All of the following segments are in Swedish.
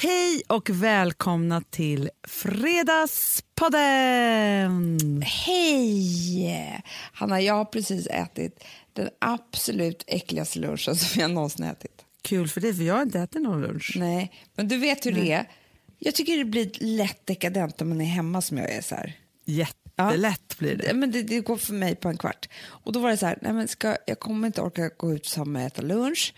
Hej och välkomna till Fredagspodden! Hej! Hanna, jag har precis ätit den absolut äckligaste lunchen som jag någonsin ätit. Kul för dig, för jag har inte ätit någon lunch. Nej, men du vet hur det är. Jag tycker det blir lätt dekadent om man är hemma som jag är. så här. Jättelätt blir det. Men det, det går för mig på en kvart. Och då var det så här, nej men ska, jag kommer inte orka gå ut samma och äta lunch.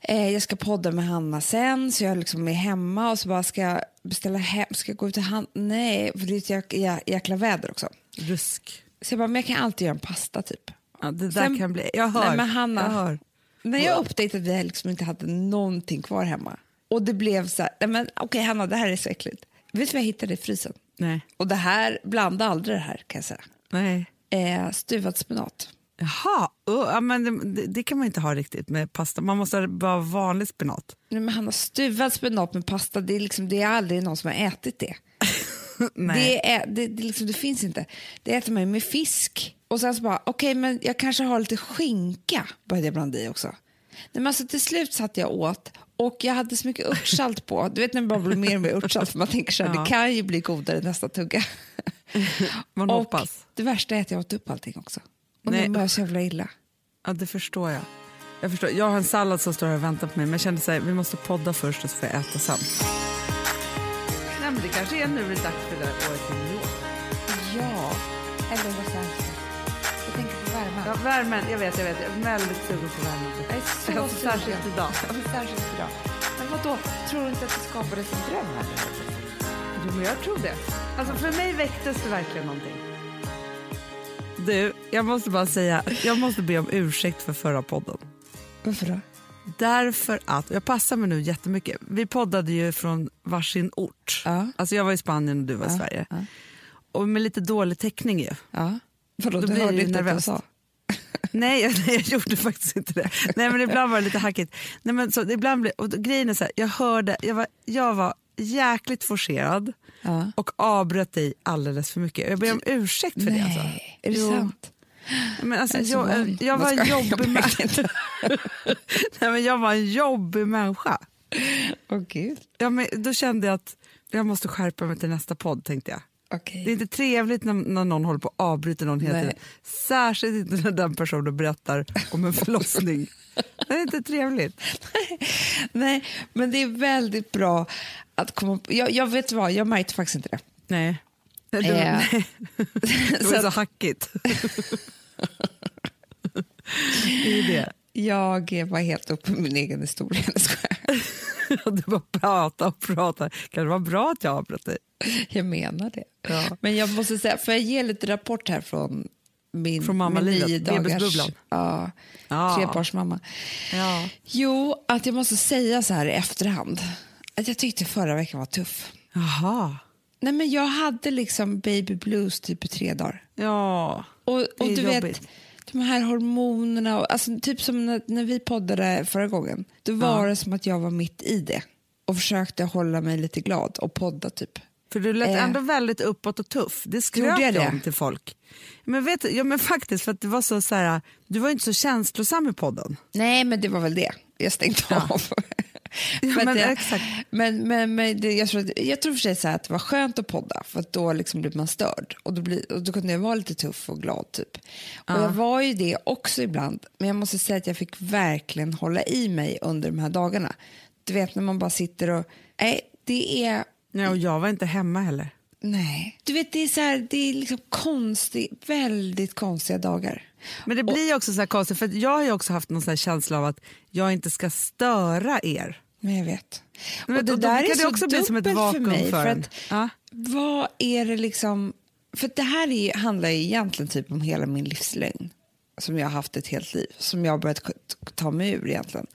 Eh, jag ska podda med Hanna sen, så jag liksom är hemma och så bara ska jag beställa hem, ska jag gå ut till Hanna? Nej, för det är ett jäk, jä, jäkla väder också. Rusk. Så jag bara, men jag kan alltid göra en pasta typ. Ja, det där Sen- kan bli... Jag hör. Nej, men Hanna, Jag hör. När jag upptäckte att vi liksom inte hade någonting kvar hemma och det blev så här, nej men okej Hanna, det här är så äckligt. Vet du vad jag hittade i frysen? Nej. Och det här, blanda aldrig det här kan jag säga. Nej. Eh, stuvad spenat. Jaha, ja, men det, det, kan man inte ha riktigt med pasta. Man måste ha vanlig spenat. Nej, men Hanna, stuvad spenat med pasta, det är, liksom, det är aldrig någon som har ätit det. Det, är, det, det, liksom, det finns inte. Det äter man ju med fisk. Och sen så bara, okej men jag kanske har lite skinka, började jag blanda i också. Nej, men alltså, till slut satt jag åt och jag hade så mycket örtsalt på. Du vet när bara blir mer och mer örtsalt för man tänker så här, Ja. det kan ju bli godare nästa tugga. Man och hoppas. det värsta är att jag åt upp allting också. Och Nej. nu mår jag så jävla illa. Ja, det förstår jag. Jag, förstår. jag har en sallad som står här och väntar på mig, men jag kände så här, vi måste podda först och så får jag äta sen. Nej, men det kanske är nu det är dags för det där året i New York. Ja, eller Los Angeles. Jag tänker på värmen. Ja, värmen, jag vet, jag vet. Jag är väldigt sugen på värmen. Jag är så sugen. särskilt idag. Ja, men särskilt idag. Men vadå, tror du inte att det skapades en dröm här? Jo, men jag tror det. Alltså, för mig väcktes det verkligen någonting. Du, jag måste bara säga, jag måste be om ursäkt för förra podden. Varför då? Därför att, jag passar mig nu jättemycket. Vi poddade ju från varsin ort. Ja. Alltså jag var i Spanien och du var i Ja, Sverige. ja. Och med lite dålig täckning ju. Ja. Vadå, Då du hörde inte att jag sa? Nej, jag, nej, jag gjorde faktiskt inte det. Nej, men ibland var det lite hackigt. Nej, men så, ibland blev, och grejen är så här, jag hörde, jag var, jag var jäkligt forcerad Ja. och avbröt dig alldeles för mycket. Jag ber om ursäkt för det. Nej, Alltså. är det Jo. sant? Men alltså, Jag jag, jag, var en jobbig människa. Nej, men jag var en jobbig människa. Gud. Ja, men då kände jag att jag måste skärpa mig till nästa podd. tänkte jag. Okej. Det är inte trevligt när, när någon håller på att avbryta någon hela tiden. Särskilt inte när den personen berättar om en förlossning. det är inte trevligt. Nej, men det är väldigt bra att komma på. Jag, jag vet vad, jag märkte faktiskt inte det. Nej. Det, Eh, nej. det var så hackigt. det är det. Jag var helt uppe med min egen historia. Du bara pratar och pratar. Kan det vara bra att jag avbröt dig? Jag menar det. Ja. Men jag måste säga, får jag ge lite rapport här från min, Från mammalivet, min nio dagars ja, Ja. trebarnsmamma. Ja. Jo, att jag måste säga så här i efterhand att jag tyckte förra veckan var tuff. Jaha. Nej, men jag hade liksom baby blues typ i tre dagar. Ja. Och, och du jobbigt. vet, de här hormonerna, och, alltså, typ som när, när vi poddade förra gången, då var det som att jag var mitt i det och försökte hålla mig lite glad och podda typ. För du lät Eh. ändå väldigt uppåt och tuff. Det skröt jag det? om till folk. Men vet ja, men faktiskt, för att det var så, så här, du var inte så känslosam i podden. Nej, men det var väl det. Jag stängde Ja. av. Men jag, exakt. Men, men, men det, jag, tror, att- jag tror för sig så att det var skönt att podda för att då liksom blev man störd och då, blir, och då kunde jag vara lite tuff och glad. typ. Och Jag var ju det också ibland, men jag måste säga att jag fick verkligen hålla i mig under de här dagarna. Du vet när man bara sitter och... Nej, det är... Ja, och jag var inte hemma heller. Nej. Du vet, det är, så här, det är liksom konstigt, väldigt konstiga dagar. Men det blir också så här konstigt, för jag har också haft någon känsla av att jag inte ska störa er. Men jag vet. Men och det då där kan är det så också bli som ett vakuum för mig. för för att, Ja. Vad är det liksom... För det här är, handlar ju egentligen typ om hela min livslögn som jag har haft ett helt liv, som jag har börjat ta mig ur egentligen.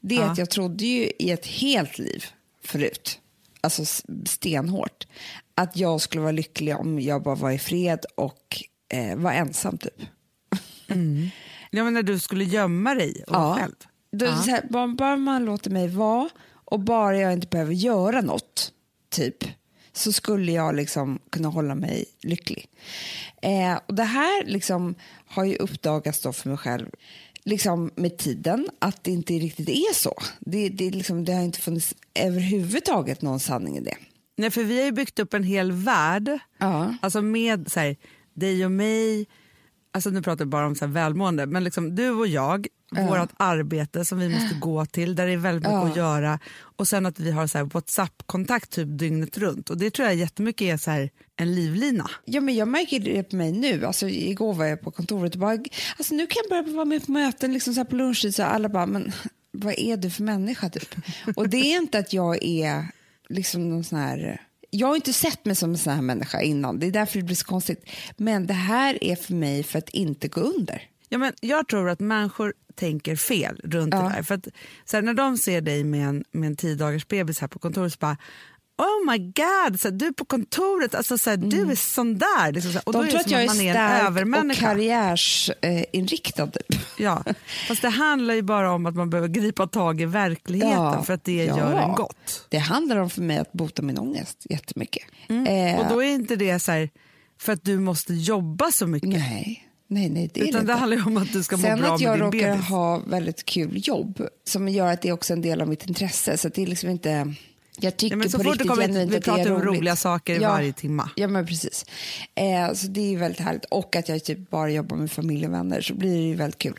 Det är Ja. att jag trodde ju i ett helt liv förut, alltså stenhårt, att jag skulle vara lycklig om jag bara var i fred och eh, var ensam typ. Ja, men när du skulle gömma dig och vara själv. Då, Ja. så här, bara, bara man låter mig vara och bara jag inte behöver göra något, typ, så skulle jag liksom kunna hålla mig lycklig. Eh, och Det här liksom har ju uppdagats då för mig själv liksom med tiden att det inte riktigt är så. Det, det, liksom, det har inte funnits överhuvudtaget någon sanning i det. Nej, för vi har ju byggt upp en hel värld, Ja. alltså med så här, dig och mig, alltså nu pratar vi bara om så här välmående, men liksom du och jag, vårt arbete som vi måste gå till, där det är väldigt mycket Ja. att göra och sen att vi har så WhatsApp-kontakt typ dygnet runt och det tror jag jättemycket är så här en livlina. Ja, men jag märker det på mig nu. Alltså, igår var jag på kontoret och bara, alltså, nu kan jag börja vara med på möten liksom så på lunchtid. Så alla bara, men vad är du för människa typ? och det är inte att jag är liksom någon sån här... Jag har inte sett mig som en sån här människa innan. Det är därför det blir så konstigt. Men det här är för mig för att inte gå under. Ja, men jag tror att människor tänker fel runt Ja. det där. För att, så här, när de ser dig med en, med en tio dagars bebis här på kontoret så bara Oh my god, så här, du är på kontoret, alltså, så här, du är sån där. Liksom, så och Mm. De då är tror det att jag är man är stark och karriärsinriktad. Typ. Ja. Fast det handlar ju bara om att man behöver gripa tag i verkligheten Ja. för att det Ja. gör en gott. Det handlar om för mig att bota min ångest jättemycket. Mm. Eh, Och då är inte det så här, för att du måste jobba så mycket. nej, nej, nej, det är Utan det handlar om att du ska må Sen bra att jag råkar bebis. ha väldigt kul jobb som gör att det är också en del av mitt intresse. Så det är liksom inte... Jag tycker Ja, så på fort riktigt kommer, genuint vi att det är pratar om roligt. roliga saker ja, varje timma. Ja, men precis. Eh, så det är väldigt härligt. Och att jag typ bara jobbar med familj och vänner så blir det ju väldigt kul.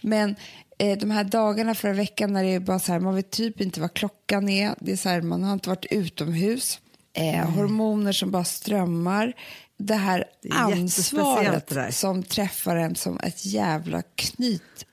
Men eh, de här dagarna förra veckan när det är bara så här, man vet typ inte vad klockan är. Det är så här, man har inte varit utomhus. Eh, hormoner som bara strömmar. Det här Det ansvaret det som träffar en som ett jävla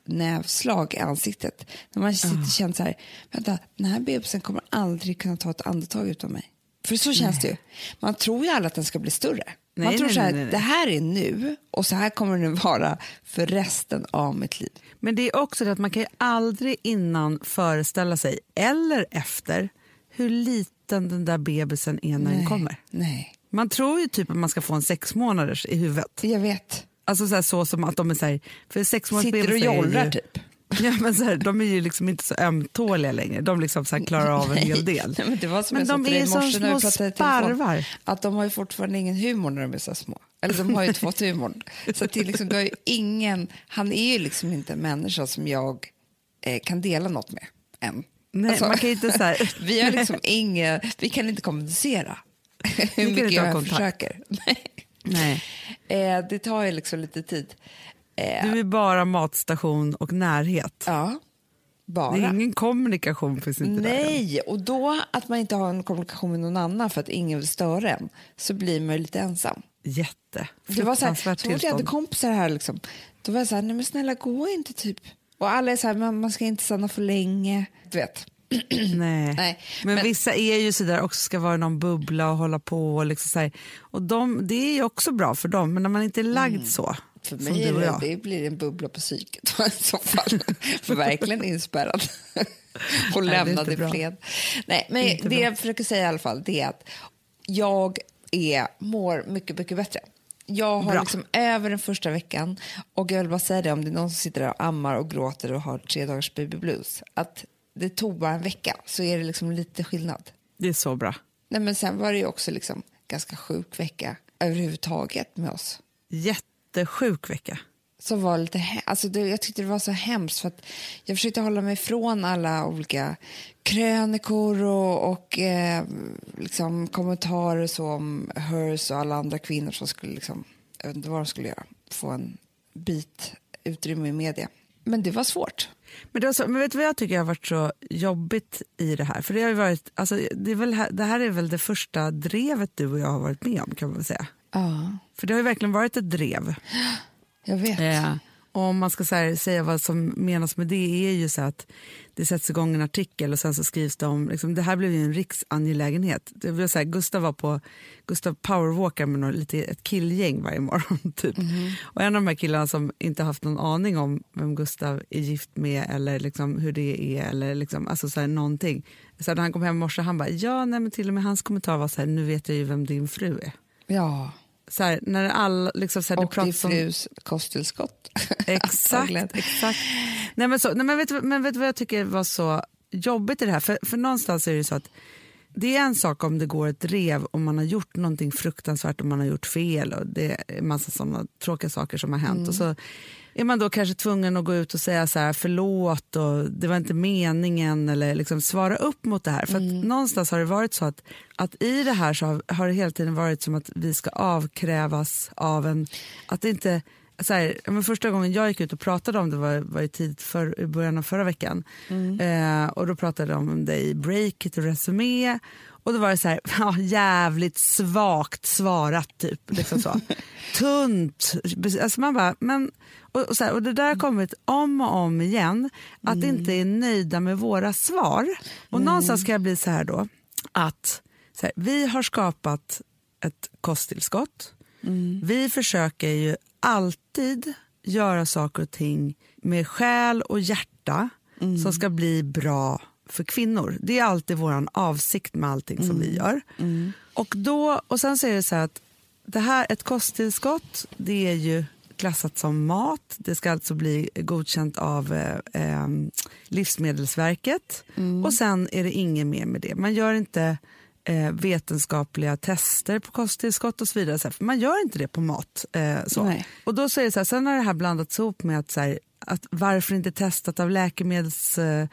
knytnävslag i ansiktet. När man sitter och känner så här, vänta, den här bebisen kommer aldrig kunna ta ett andetag utan mig. För så känns det ju. Man tror ju alla att den ska bli större. man Nej, tror nej, så här, nej, nej, nej. det här är nu och så här kommer det vara för resten av mitt liv. Men det är också det att man kan ju aldrig innan föreställa sig, eller efter, hur liten den där bebisen är när den kommer. Nej, Man tror ju typ att man ska få en sex månaders i huvudet. jag vet. Alltså så, här, så som att de är så här, för sex månaders Sitter och jollrar ju, typ. Ja, men så här, de är ju liksom inte så ömtåliga längre. De liksom så klarar av en hel del. Nej, men det var som Men jag de är i som små sparvar. Att de har ju fortfarande ingen humor när de är så små. Eller de har ju fått humor. Så det liksom, du har ju ingen, han är ju liksom inte en människa som jag eh, kan dela något med än. Nej, Alltså, man kan ju inte så här, vi har liksom inga, vi kan inte kommunicera. Hur mycket jag kontakt. försöker. Nej. Nej. Eh, det tar ju liksom lite tid. Eh, Du är bara matstation och närhet. ja, bara. Det är ingen kommunikation finns inte där. Nej, och då att man inte har en kommunikation med någon annan för att ingen vill störa en så blir man ju lite ensam. Jätte. Det var så här, så fort jag hade kompisar här liksom, då var jag så här, nej men snälla gå inte typ. Och alla är så här, man, man ska inte stanna för länge. Du vet. Nej. Nej, Men, men- vissa är ju sådär också ska vara i någon bubbla och hålla på. Och liksom så här. Och de, det är ju också bra för dem, men när man inte är lagd så, Mm. För som mig är det, det blir en bubbla på psyket i så fall. Verkligen inspärrad. och det lämnad i fred. Nej, men det bra. jag försöker säga i alla fall det är att jag är, mår mycket, mycket bättre. Jag har Bra. liksom över den första veckan och jag vill bara säga det om det är någon som sitter där och ammar och gråter och har tre dagars baby blues att det tog bara en vecka så är det liksom lite skillnad. Det är så bra. Nej, men sen var det ju också liksom ganska sjuk vecka överhuvudtaget med oss. Jättesjuk vecka. som var lite alltså det, Jag tyckte det var så hemskt för att jag försökte hålla mig ifrån alla olika krönikor och, och eh, liksom kommentarer så om Hers och alla andra kvinnor som skulle liksom, jag vet inte vad de skulle göra, få en bit utrymme i media. Men det var svårt. Men, det, så, men vet du vad jag tycker har varit så jobbigt i det här? För det, har ju varit, alltså, det, är väl, här- det här är väl det första drevet du och jag har varit med om kan man väl säga. Ja, För det har ju verkligen varit ett drev. jag vet. Eh, och om man ska här, säga vad som menas med det är ju så att det sätts igång en artikel och sen så skrivs det om, liksom, det här blev ju en riksangelägenhet. Det blev så här, Gustav var på, Gustav powerwalkar med något, lite, ett killgäng varje morgon. Typ. Och en av de här killarna som inte haft någon aning om vem Gustav är gift med eller liksom hur det är eller liksom, alltså så här, någonting. Så när han kom hem i morse han bara, ja nej, men till och med hans kommentar var så här, nu vet jag ju vem din fru är. Ja, Så här, när alla, liksom, så här, och din pratas om- frus kosttillskott. Exakt. Exakt. Nej, men så, nej, men vet, men vet du vad jag tycker var så jobbigt i det här? För, för någonstans är det så att det är en sak om det går ett rev om man har gjort någonting fruktansvärt och man har gjort fel och det är en massa sådana tråkiga saker som har hänt. Och så är man då kanske tvungen att gå ut och säga så här, förlåt och det var inte meningen eller liksom svara upp mot det här. För mm. någonstans har det varit så att, att i det här så har, har, det hela tiden varit som att vi ska avkrävas av en, att det inte så här, men första gången jag gick ut och pratade om det var, var i, tid för, i början av förra veckan. Mm. Eh, och Då pratade de om det i Breakit och Resumé. Och då var det så här, ja, jävligt svagt svarat, typ. Liksom så. Tunt. Alltså man bara, men, och, och, så här, och det där har kommit om och om igen, att mm. inte är nöjda med våra svar. Och mm. någonstans ska jag bli så här då, att så här, vi har skapat ett kosttillskott. Mm. Vi försöker ju alltid göra saker och ting med själ och hjärta mm. som ska bli bra för kvinnor. Det är alltid vår avsikt med allting mm. som vi mm. gör. Mm. Och, då, och sen så är det så att det här, ett kosttillskott det är ju klassat som mat. Det ska alltså bli godkänt av eh, eh, Livsmedelsverket. Mm. Och sen är det inget mer med det. Man gör inte eh, vetenskapliga tester på kosttillskott och så vidare. Så här, för man gör inte det på mat. Eh, så. Och då säger så här, sen har det här blandats ihop med att, så här, att varför inte testat av Läkemedelsverket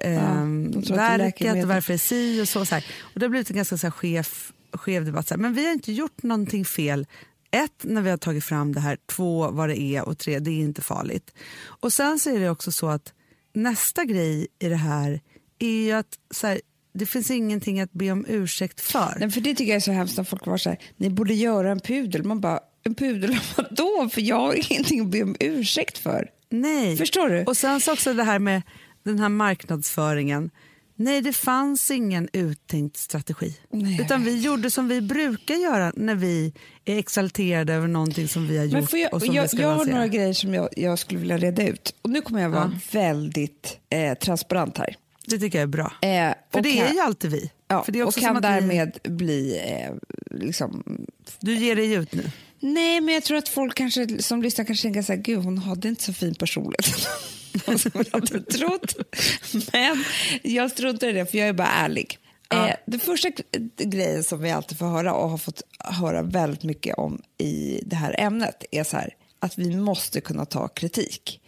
eh, ja, ehm, läkemedel. varför är si och så. så här. Och det har blivit en ganska så här, skev, skev debatt. Så här. Men vi har inte gjort någonting fel ett, när vi har tagit fram det här, två, vad det är och tre, det är inte farligt. Och sen så är det också så att nästa grej i det här är ju att så här, det finns ingenting att be om ursäkt för. Nej, för Det tycker jag är så hemskt när folk var så här, ni borde göra en pudel. Man bara, en pudel då? För jag har ingenting att be om ursäkt för. Nej. Förstår du? Och sen så också det här med den här marknadsföringen. Nej, det fanns ingen uttänkt strategi. Nej, Utan vi gjorde som vi brukar göra när vi är exalterade över någonting som vi har gjort. jag, och som jag, vi ska jag har några grejer som jag, jag, skulle vilja reda ut. Och Nu kommer jag vara ja. väldigt eh, transparent här. Det tycker jag är bra. Eh, För det kan, är ju alltid vi. Ja, och kan därmed vi... bli... Eh, liksom... Du ger dig ut nu? Nej, men jag tror att folk kanske, som lyssnar kanske tänker så här, gud hon hade inte så fin personlighet. som hade trott. Men jag struntar i det, för jag är bara ärlig. Ja. Eh, det första grejen som vi alltid får höra och har fått höra väldigt mycket om i det här ämnet är så här, att vi måste kunna ta kritik.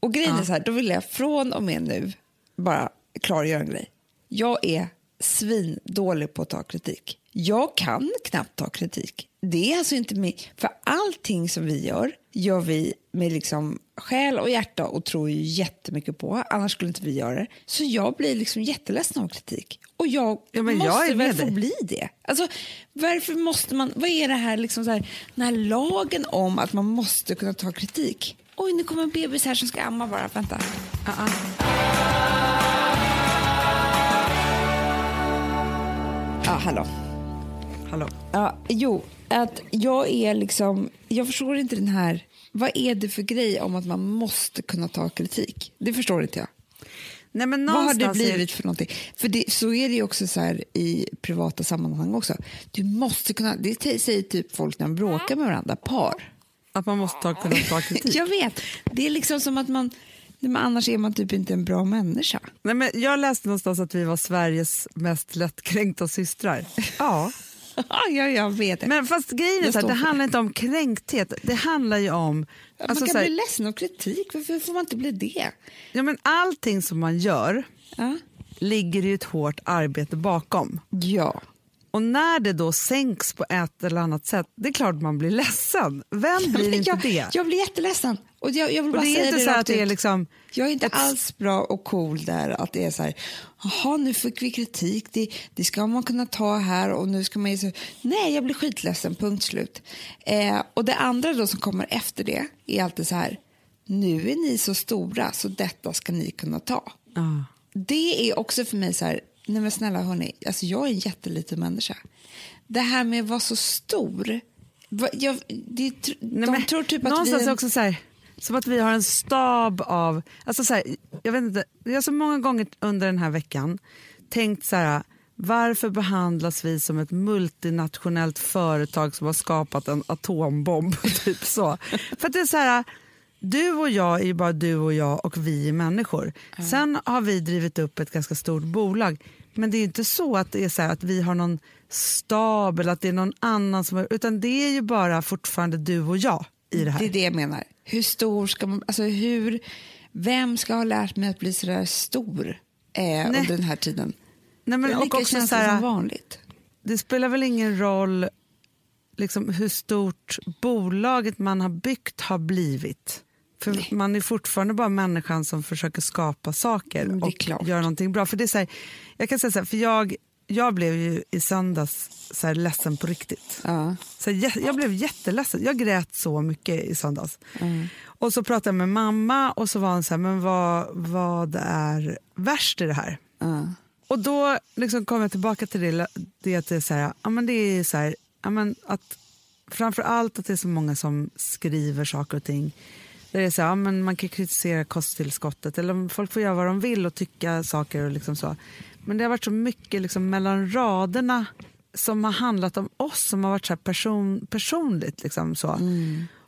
Och grejen ja. är så här, då vill jag från och med nu bara klargöra en grej. Jag är svindålig på att ta kritik. Jag kan knappt ta kritik. Det är alltså inte mig. För allting som vi gör, gör vi med liksom själ och hjärta och tror ju jättemycket på. Annars skulle inte vi göra det. Så jag blir liksom jätteledsen av kritik. Och jag ja, måste jag väl få bli det. Alltså, varför måste man... Vad är det här, liksom så här, den här lagen om att man måste kunna ta kritik? Oj, nu kommer en bebis här som ska amma bara. Vänta. Uh -uh. Ja, hallå. Hallå. Ja, jo, att jag är liksom... Jag förstår inte den här... Vad är det för grej om att man måste kunna ta kritik? Det förstår inte jag. Nej, men Vad har det blivit för någonting? För det, så är det ju också så här i privata sammanhang också. Du måste kunna... Det säger typ folk när de bråkar med varandra, par. Att man måste ta, kunna ta kritik? jag vet. Det är liksom som att man men annars är man typ inte en bra människa. Nej, men jag läste någonstans att vi var Sveriges mest lättkränkta systrar. Ja. ja, jag vet det. Men fast grejen är så här, det handlar inte om kränkthet. Det handlar ju om... Ja, alltså, man kan här, bli ledsen av kritik. Varför får man inte bli det? Ja, men allting som man gör ja. ligger ju ett hårt arbete bakom. Ja. Och när det då sänks på ett eller annat sätt, det är klart man blir ledsen. Vem blir inte jag, det? Jag blir jätteledsen. Och jag, jag vill bara och det är inte det så att det är liksom... Jag är inte ett... alls bra och cool där att det är så här, jaha nu fick vi kritik, det, det ska man kunna ta här och nu ska man ju. Nej, jag blir skitledsen, punkt slut. Eh, och det andra då som kommer efter det är alltid så här, nu är ni så stora så detta ska ni kunna ta. Ah. Det är också för mig så här, nej men snälla hörni, alltså jag är en jätteliten människa. Det här med att vara så stor, jag, det, de nej, men, tror typ att vi... också så här som att vi har en stab av... Alltså så här, jag, vet inte, jag har så många gånger under den här veckan tänkt så här, varför behandlas vi som ett multinationellt företag som har skapat en atombomb? typ så. För det är så här, du och jag är ju bara du och jag och vi är människor. Mm. Sen har vi drivit upp ett ganska stort bolag. Men det är inte så att det är så att vi har någon stab eller att det är någon annan som... Utan det är ju bara fortfarande du och jag i det här. Det är det jag menar. Hur stor ska man... Alltså hur, vem ska ha lärt mig att bli så där stor eh, under den här tiden? Nej, men, och också så här, som vanligt. det spelar väl ingen roll liksom, hur stort bolaget man har byggt har blivit. För Nej. man är fortfarande bara människan som försöker skapa saker Mm, och klart. göra någonting bra. För det är här, jag kan säga så här, för jag, jag blev ju i söndags så här ledsen på riktigt. Ja. Så jag, blev jätteledsen. Jag grät så mycket i söndags. Mm. Och så pratade jag med mamma och så var hon så här, men vad, vad är värst i det här? Ja. Och då liksom kom jag tillbaka till det, det att det är så här, ja, men det är så här, ja, men att framför allt att det är så många som skriver saker och ting. Där det är så här, ja, men man kan kritisera kosttillskottet eller folk får göra vad de vill och tycka saker och liksom så. Men det har varit så mycket liksom mellan raderna som har handlat om oss som har varit så här person, personligt. Liksom så.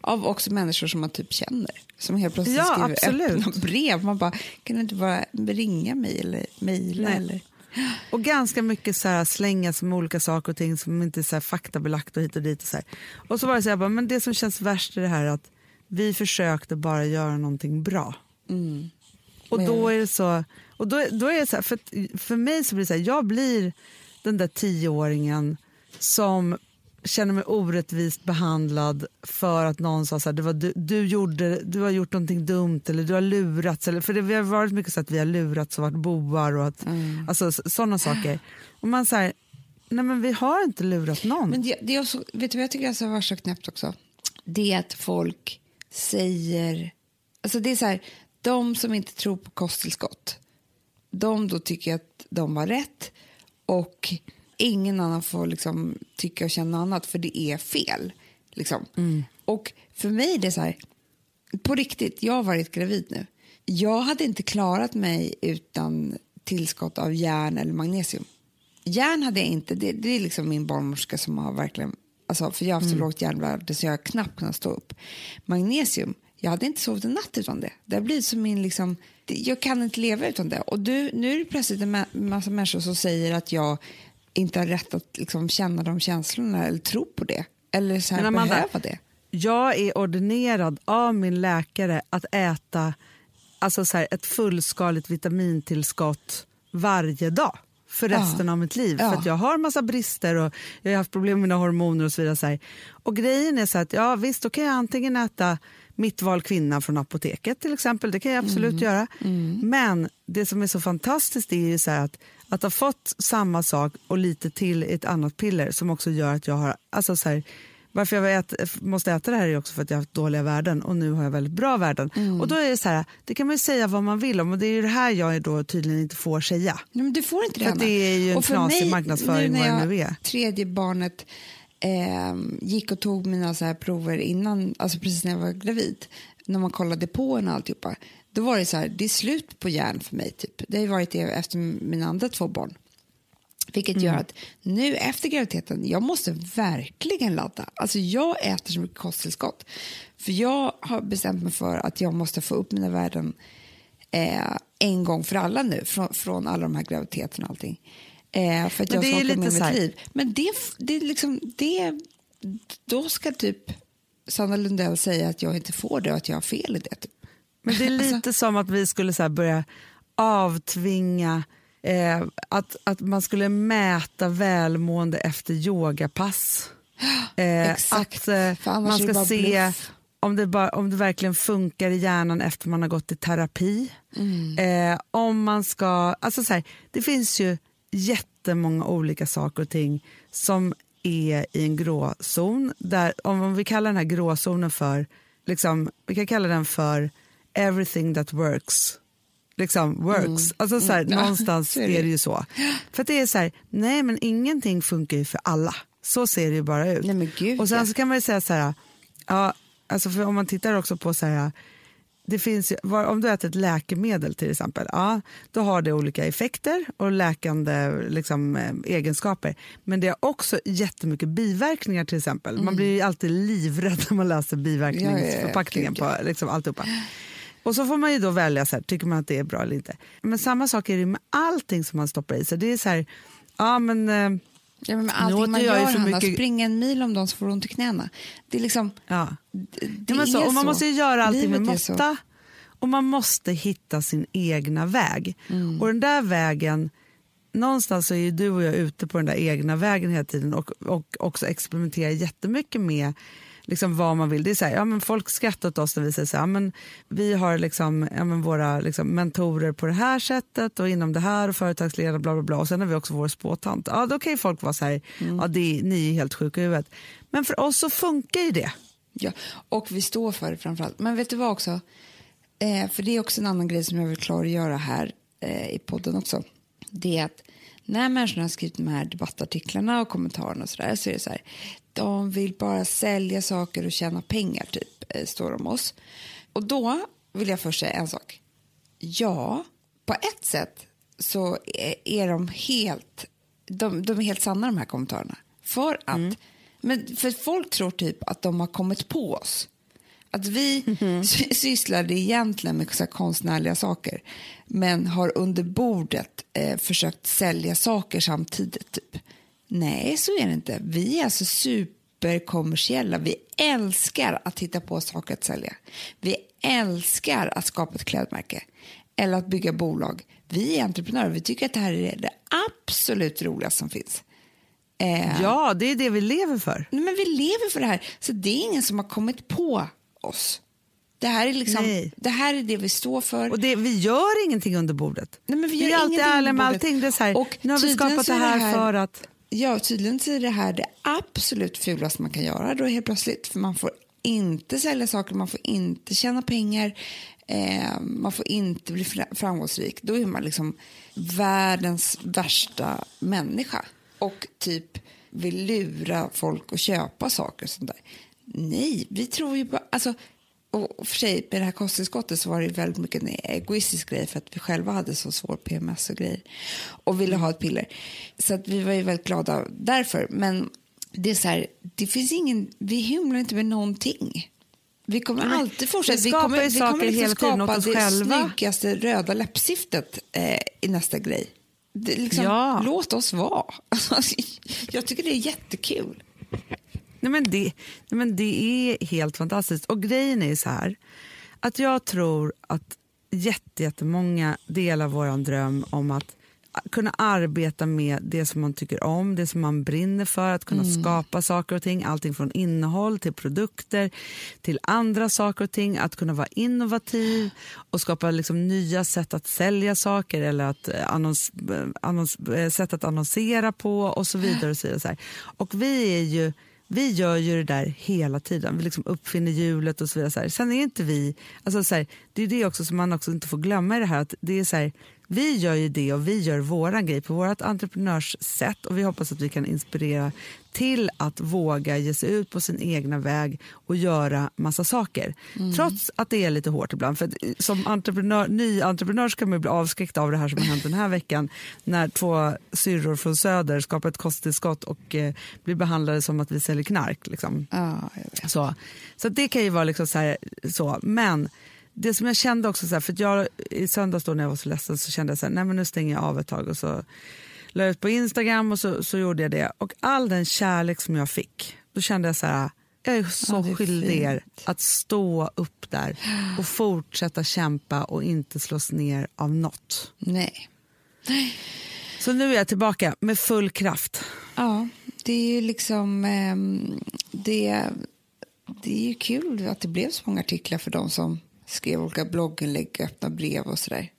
Av också människor som man typ känner. Som helt plötsligt Ja, skriver absolut. öppna brev. Man bara, kan du inte bara ringa mig eller mejla? Eller? Och ganska mycket så här slängas med olika saker och ting som inte är så här faktabelagt och hit och dit. Och så, här. och så var det så här, bara, men det som känns värst är det här att vi försökte bara göra någonting bra. Och då är det så, och då, då är så här, för, för mig så blir det så här, jag blir den där tioåringen som känner mig orättvist behandlad för att någon sa så här, det var du, du, gjorde, du har gjort någonting dumt eller du har lurats. Eller, för det vi har varit mycket så att vi har lurats och varit bovar och att, alltså, sådana saker. Och man säger, nej men vi har inte lurat någon. Men det, det är också, vet du vad jag tycker alltså var så knäppt också? Det är att folk säger... Alltså det är så här, de som inte tror på kosttillskott, de då tycker att de har rätt och ingen annan får liksom tycka och känna annat för det är fel. Liksom. Och för mig är det så här, på riktigt, jag har varit gravid nu. Jag hade inte klarat mig utan tillskott av järn eller magnesium. Järn hade jag inte, det, det är liksom min barnmorska som har verkligen, alltså, för jag har haft så lågt järnvärde så jag har knappt kunnat stå upp. Magnesium, jag hade inte sovit en natt utan det. Det blivit som min liksom, jag kan inte leva utan det. Och du, nu är det plötsligt en ma- massa människor som säger att jag inte har rätt att liksom känna de känslorna eller tro på det. Eller så här Men Amanda, behöva det. Jag är ordinerad av min läkare att äta alltså så här, ett fullskaligt vitamintillskott varje dag för Ja. resten av mitt liv. Ja. För att jag har massa brister och jag har haft problem med mina hormoner och så vidare. Så här. Och grejen är så att ja, visst, då kan jag antingen äta mitt val kvinna från apoteket till exempel. Det kan jag absolut Mm. göra. Men det som är så fantastiskt är så att, att ha fått samma sak och lite till i ett annat piller som också gör att jag har, alltså så här, varför jag ät, måste äta det här är också för att jag har haft dåliga värden och nu har jag väldigt bra värden. Mm. Och då är det så här, det kan man ju säga vad man vill om och det är det här jag då tydligen inte får säga. Nej, men du får inte det, För det är ju en knasig marknadsföring nu när vad det nu är. tredje barnet eh, gick och tog mina så här prover innan, alltså precis när jag var gravid, när man kollade på en och alltihopa, då var det så här, det är slut på järn för mig. Typ. Det har varit det efter mina andra två barn. Vilket gör att nu efter graviditeten, jag måste verkligen ladda. Alltså jag äter så mycket kosttillskott. För jag har bestämt mig för att jag måste få upp mina värden eh, en gång för alla nu, från, från alla de här graviditeterna och allting. Eh, för att Men jag det är med lite så här- mitt liv. Men det, det är liksom, det, då ska typ Sanna Lundell säga att jag inte får det och att jag har fel i det. Typ. Men det är lite Alltså- som att vi skulle så börja avtvinga eh, att, att man skulle mäta välmående efter yogapass. Eh, Exakt, Att eh, annars man ska se bluff. om det, bara, om det verkligen funkar i hjärnan efter man har gått i terapi. Mm. Eh, om man ska, alltså så här, det finns ju jättemånga olika saker och ting som är i en gråzon. Där, om, vi kallar den här gråzonen för, liksom, vi kan kalla den för everything that works. Liksom works. Alltså så här, Mm. Någonstans är det. ju så. För att det är så här, nej men ingenting funkar ju för alla. Så ser det ju bara ut. Nej, och sen så kan man ju säga så här, ja, alltså för om man tittar också på så här, det finns om du äter ett läkemedel till exempel, ja, då har det olika effekter och läkande liksom, eh, egenskaper. Men det har också jättemycket biverkningar till exempel. Man blir ju alltid livrädd när man läser biverkningsförpackningen Mm. Ja, ja, ja, på liksom, alltihopa. Och så får man ju då välja, så här, tycker man att det är bra eller inte. Men samma sak är det med allting som man stoppar i sig. Det är så här, ja men... Ja, men allting man jag gör, för Hanna, mycket... springa en mil om dagen så får du ont i knäna. Det är liksom... Ja. Det, ja, så, är och man så. måste ju göra allting med Livet måtta. Och man måste hitta sin egna väg. Och den där vägen, någonstans så är ju du och jag ute på den där egna vägen hela tiden och, och också experimenterar jättemycket med liksom vad man vill. Det är så här, ja, men folk skrattar åt oss när vi säger så här, ja, men vi har liksom, ja, men våra liksom, mentorer på det här sättet och inom det här och företagsledare bla bla bla och sen har vi också vår spåtant. Ja, då kan ju folk vara så här, ja, det, ni är helt sjuka i huvudet. Men för oss så funkar ju det. Ja, och vi står för det framförallt. Men vet du vad också? Eh, för det är också en annan grej som jag vill klargöra här eh, i podden också. Det är att när människorna har skrivit de här debattartiklarna och kommentarerna och så där så är det så här. De vill bara sälja saker och tjäna pengar, typ, eh, står de oss. Och då vill jag först säga en sak. Ja, på ett sätt så är, de helt de, de är helt sanna de här kommentarerna. För att, men för folk tror typ att de har kommit på oss. Att vi sy- sysslade egentligen med så konstnärliga saker men har under bordet eh, försökt sälja saker samtidigt. Typ. Nej, så är det inte. Vi är alltså superkommersiella. Vi älskar att hitta på saker att sälja. Vi älskar att skapa ett klädmärke eller att bygga bolag. Vi är entreprenörer. Vi tycker att det här är det absolut roligaste som finns. Eh, Ja, det är det vi lever för. Nej, men vi lever för det här. Så det är ingen som har kommit på oss. Det här är, liksom, Nej. det, här är det vi står för. Och det, vi gör ingenting under bordet. Nej, men vi gör är alltid ärliga med allting. Det är så här, Och nu har vi skapat det är det här, här- för att... Ja, tydligen så är det här det absolut fulaste man kan göra då helt plötsligt. För man får inte sälja saker, man får inte tjäna pengar, eh, man får inte bli fra- framgångsrik. Då är man liksom världens värsta människa och typ vill lura folk att köpa saker och sånt där. Nej, vi tror ju bara... Alltså, och för sig, med det här kosttillskottet så var det väldigt mycket en egoistisk grej för att vi själva hade så svår PMS och grejer och ville ha ett piller. Så att vi var ju väldigt glada därför. Men det är så här, det finns ingen, vi hymlar inte med någonting. Vi kommer Nej, alltid fortsätta. vi kommer, vi kommer liksom hela tiden skapa det själva. snyggaste röda läppstiftet eh, i nästa grej. Det, liksom, Ja. Låt oss vara. Alltså, jag tycker det är jättekul. Nej, men det, nej, men det är helt fantastiskt. Och grejen är så här, att jag tror att jätte, jättemånga delar vår dröm om att kunna arbeta med det som man tycker om, det som man brinner för, att kunna skapa saker och ting, allting från innehåll till produkter, till andra saker och ting, att kunna vara innovativ och skapa liksom nya sätt att sälja saker eller att eh, annons, eh, annons, eh, sätt att annonsera på och så vidare. Och så vidare. Och vi är ju vi gör ju det där hela tiden. Vi liksom uppfinner hjulet och så vidare. Så här. Sen är inte vi... Alltså så här, det är det också som man också inte får glömma i det här. Att det är så här, vi gör ju det och vi gör våran grej på vårt entreprenörssätt och vi hoppas att vi kan inspirera till att våga ge sig ut på sin egna väg och göra massa saker. Trots att det är lite hårt ibland. För att som entreprenör, ny entreprenör ska man bli avskräckt av det här som har hänt den här veckan när två syrror från Söder skapar ett kosttillskott och eh, blir behandlade som att vi säljer knark. Liksom. Vet. Så, så det kan ju vara liksom så, här, så. Men det som jag kände också, så här, för jag i söndags då när jag var så ledsen så kände jag så här, nej men nu stänger jag av ett tag och så la ut på Instagram och så, så gjorde jag det. Och all den kärlek som jag fick, då kände jag så här, jag är så Ja, är skyldig er fint. att stå upp där och fortsätta kämpa och inte slås ner av något. Nej. Så nu är jag tillbaka med full kraft. Ja, det är ju liksom... ehm, det, det är ju kul att det blev så många artiklar för de som skrev olika blogginlägg, öppna brev och sådär.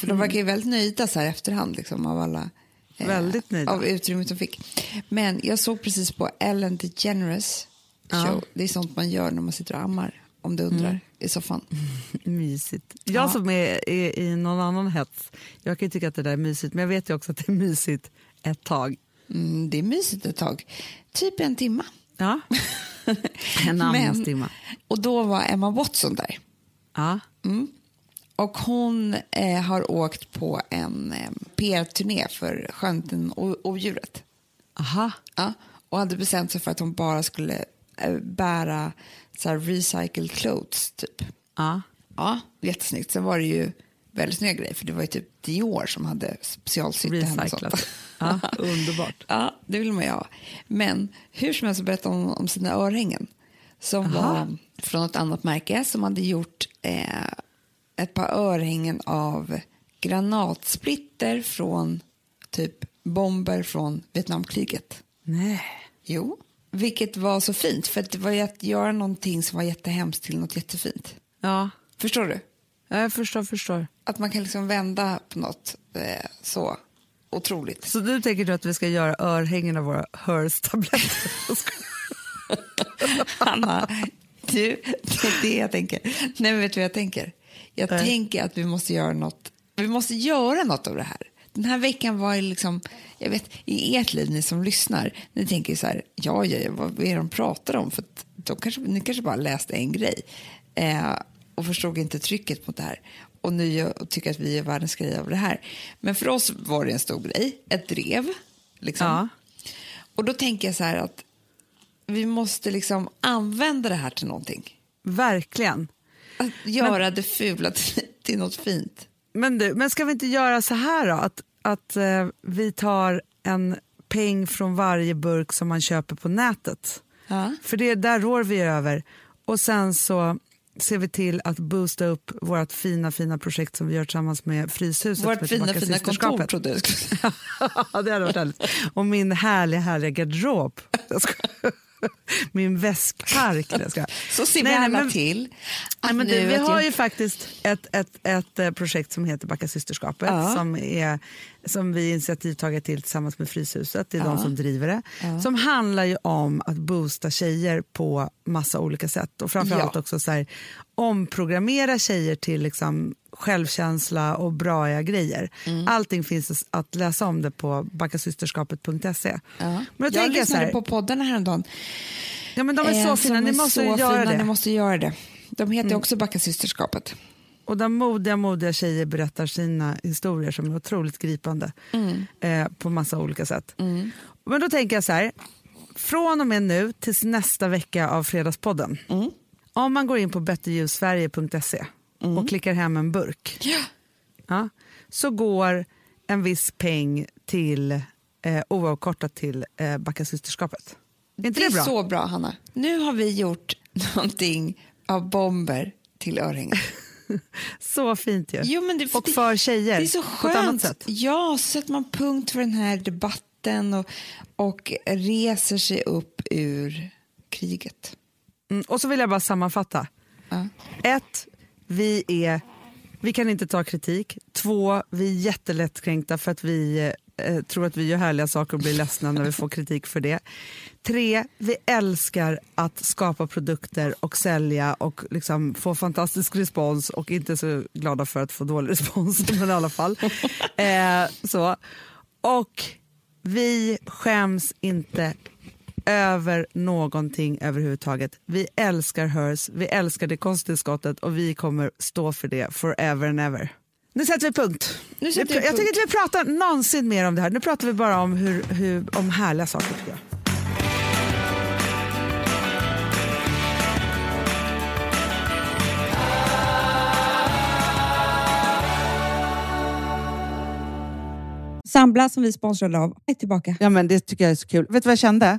För de verkar ju väldigt nöjda så här efterhand liksom, av alla Väldigt nöjda. av utrymmet de fick. Men jag såg precis på Ellen DeGeneres show. Ja. Det är sånt man gör när man sitter och ammar, om du undrar, i soffan. Mysigt. Jag Ja. som är, är i någon annan hets, jag kan ju tycka att det där är mysigt men jag vet ju också att det är mysigt ett tag. Mm, det är mysigt ett tag. Typ en timma. Ja. en amningstimma. och då var Emma Watson där. Ja. Och hon eh, har åkt på en eh, PR-turné för Skönheten och odjuret. Aha. Ja, och hade bestämt sig för att hon bara skulle eh, bära så här, recycled clothes, typ. Ja. Ja, jättesnyggt. Sen var det ju väldigt snygga grejer. För det var ju typ Dior som hade specialsytt och sånt. Ja, underbart. Ja, det vill man ju ha. Men hur som helst berättade hon om sina örhängen som Aha. var från ett annat märke som hade gjort eh, ett par örhängen av granatsplitter från typ bomber från Vietnamkriget. Nej. Jo. Vilket var så fint, för det var att göra någonting som var jättehemskt till något jättefint. Ja, Förstår du? Ja, jag förstår, förstår. Att man kan liksom vända på något eh, så otroligt. Så du tänker då att vi ska göra örhängen av våra Hers-tabletter? Hanna, du, det är det jag tänker. Nej, men vet du vad jag tänker? Jag Nej. tänker att vi måste göra något. Vi måste göra något av det här. Den här veckan var liksom, jag vet, i ert liv, ni som lyssnar, ni tänker så här, ja, ja, ja vad är det de pratar om? För att de kanske, ni kanske bara läste en grej eh, och förstod inte trycket mot det här. Och nu tycker att vi är världens grej av det här. Men för oss var det en stor grej, ett drev. Liksom. Ja. Och då tänker jag så här att vi måste liksom använda det här till någonting. Verkligen. Att göra det fula till, till något fint. Men, du, men ska vi inte göra så här då? Att, att eh, vi tar en peng från varje burk som man köper på nätet. Ja. För det, där rår vi över. Och sen så ser vi till att boosta upp vårt fina, fina projekt som vi gör tillsammans med Fryshuset. Vårt fina, fina kontor trodde jag skulle det hade varit härligt. Och min härliga, härliga garderob. Min väskpark. Så ser vi Nej, nej, alla men- till. Nej, men du, vi har jag- ju faktiskt ett, ett, ett eh, projekt som heter Backa systerskapet Ja. som, är, som vi är initiativtagare till tillsammans med Fryshuset. Det är Ja. de som driver det. Som handlar ju om att boosta tjejer på massa olika sätt. Och framförallt Ja. också så här, omprogrammera tjejer till liksom självkänsla och braiga grejer. Mm. Allting finns att läsa om det på backasysterskapet.se. Ja. Men jag så lyssnade här, på poddarna häromdagen. ja, men de är så Eh, fina, som ni måste så göra fina, det. Ni måste göra det. De heter Mm. också Backa systerskapet. Och där modiga, modiga tjejer berättar sina historier som är otroligt gripande eh, på massa olika sätt. Men då tänker jag så här, från och med nu tills nästa vecka av Fredagspodden. Om man går in på betterljusverige.se och klickar hem en burk ja, så går en viss peng till eh, oavkortat till eh, Backa systerskapet. Är inte Det det, är bra? så bra, Hanna. Nu har vi gjort någonting av bomber till örhängen. Så fint ju. Jo, men det, och för tjejer Det är så på ett annat skönt. sätt. Ja, så sätter man punkt för den här debatten och, och reser sig upp ur kriget. Mm, och så vill jag bara sammanfatta. Ja. Ett, vi, är, vi kan inte ta kritik. Två, vi är jättelättkränkta för att vi eh, tror att vi gör härliga saker och blir ledsna när vi får kritik för det. Tre, vi älskar att skapa produkter och sälja och liksom få fantastisk respons och inte så glada för att få dålig respons, men i alla fall. Eh, så. Och vi skäms inte över någonting överhuvudtaget. Vi älskar Hers, vi älskar det kosttillskottet och vi kommer stå för det forever and ever. Nu sätter vi punkt. Nu sätter Vi- vi jag punkt. tycker inte vi pratar någonsin mer om det här. Nu pratar vi bara om, hur, hur, om härliga saker. Tycker jag. Sambla som vi sponsrade av är tillbaka. Ja, men det tycker jag är så kul. Vet du vad jag kände?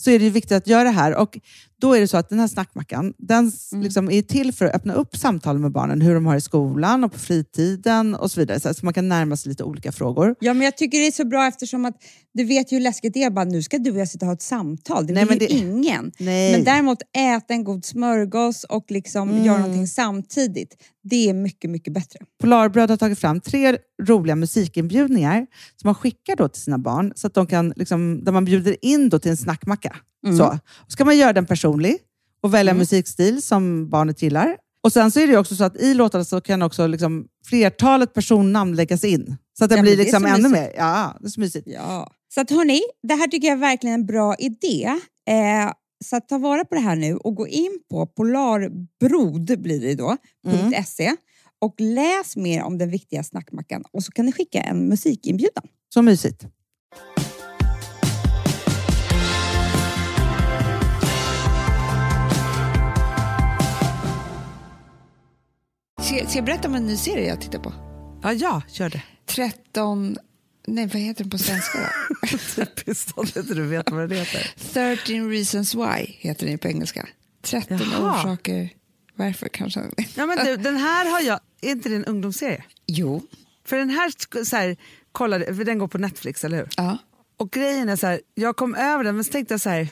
så är det ju viktigt att göra det här. Och då är det så att den här snackmackan, den s- liksom är till för att öppna upp samtal med barnen, hur de har i skolan och på fritiden och så vidare. Så man kan närma sig lite olika frågor. Ja, men jag tycker det är så bra eftersom att du vet ju hur läskigt det är. Bara, nu ska du och jag sitta och ha ett samtal. Det Nej, vill ju det- ingen. Nej. Men däremot äta en god smörgås och liksom göra någonting samtidigt. Det är mycket, mycket bättre. Polarbröd har tagit fram tre roliga musikinbjudningar som man skickar då till sina barn, så att de kan, liksom, där man bjuder in då till en snackmacka. Så. Och ska man göra den personlig och välja musikstil som barnet gillar. Och Sen så är det också så att i låtarna så kan också liksom flertalet personnamn läggas in. Så att det Ja, blir det är liksom så ännu mysigt. mer. Ja, det är så mysigt. Ja. Så att hörni, det här tycker jag är verkligen en bra idé. Eh, så att ta vara på det här nu och gå in på polarbrod blir det då, .se och läs mer om den viktiga snackmackan och så kan ni skicka en musikinbjudan. Så mysigt. Ska, ska jag berätta om en ny serie jag tittar på? Ja, ja, gör det. 13... Nej, vad heter den på svenska då? Pistol, inte du vet vad det heter. 13 reasons why heter den på engelska. 13 Jaha. orsaker varför kanske. Ja, men du, den här har jag... Är inte det en ungdomsserie? Jo. För den här, så här kollade, för den går på Netflix, eller hur? Ja. Och grejen är så här, jag kom över den men så tänkte jag så här,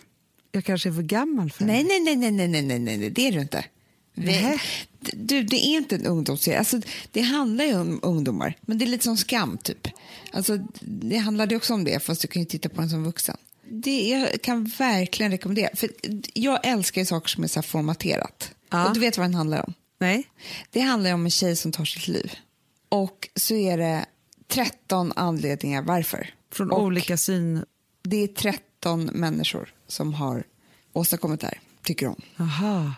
jag kanske är för gammal för Nej, den. nej, nej, nej, nej, nej, nej, nej, det är du inte. Det, du, det är inte en ungdomsserie. Alltså, det handlar ju om ungdomar, men det är lite som skam typ. Alltså, det handlade också om det, fast du kan ju titta på den som vuxen. Det, jag kan verkligen rekommendera. För jag älskar ju saker som är så formaterat. Ja. Och du vet vad den handlar om? Nej? Det handlar om en tjej som tar sitt liv. Och så är det 13 anledningar varför. Från och olika syn... Det är 13 människor som har åstadkommit det här, tycker hon. Aha.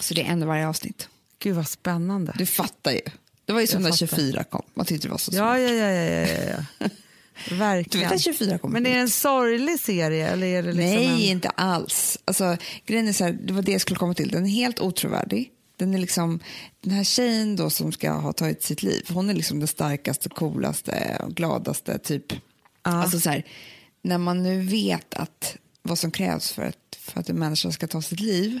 Så det är en i varje avsnitt. Gud vad spännande. Du fattar ju. Det var ju som när fattar. 24 kom. Man tyckte det var så Ja, smart. ja, ja, ja, ja, ja. Du Verkligen. vet att 24 kom Men är det en sorglig serie eller är det liksom Nej, en... inte alls. Alltså, grejen är så här, det var det jag skulle komma till. Den är helt otrovärdig. Den, är liksom, den här tjejen då som ska ha tagit sitt liv, hon är liksom den starkaste, coolaste gladaste typ. Alltså så här, när man nu vet att vad som krävs för att, för att en människa ska ta sitt liv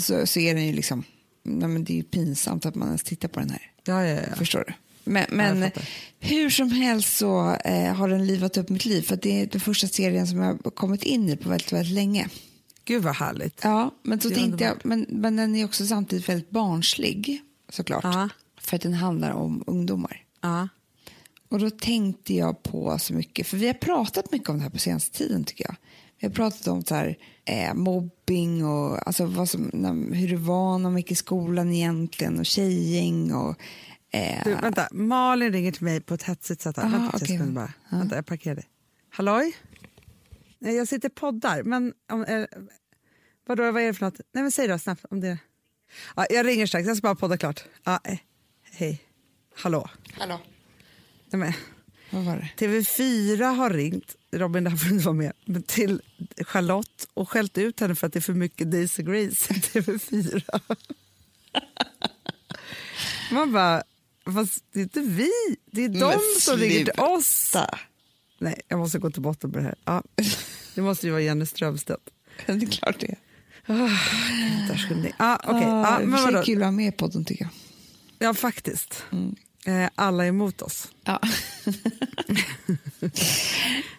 så, så är den ju liksom, nej men det är ju pinsamt att man ens tittar på den här. Ja, ja, ja. Förstår du? Men, men hur som helst så eh, har den livat upp mitt liv. För det är den första serien som jag har kommit in i på väldigt, väldigt länge. Gud vad härligt. Ja, men så tänkte jag, men, men den är också samtidigt väldigt barnslig såklart. Ja. För att den handlar om ungdomar. Ja. Och då tänkte jag på så mycket, för vi har pratat mycket om det här på senaste tiden tycker jag. Vi har pratat om så här, eh, mobbing och alltså vad som, när, hur det var när man gick i skolan egentligen och tjejgäng och eh, Du, vänta, Malin ringer till mig på ett hetsigt sätt. här. Aha, vänta, okay. bara. vänta, jag parkerar dig. Halloj? Nej, jag sitter poddar, men om, eh, vadå, vad är det för något? Nej, men säg då snabbt om det. Ja, jag ringer strax, jag ska bara podda klart. Ja, eh, hej. Hallå? Hallå, Nej, men? TV4 har ringt, Robin det här får inte vara med, men till Charlotte och skällt ut henne för att det är för mycket Daisy Grace i TV4. Man bara, fast det är inte vi, det är de som ringer till oss. Nej, jag måste gå till botten med det här. Ja, det måste ju vara Jenny Strömstedt. Det är klart det är. Där skulle ni. Ja, okej. Ah, Ja, i och men vadå? kul att ha med i podden tycker jag. Ja, faktiskt. Eh, alla är emot oss. Ja.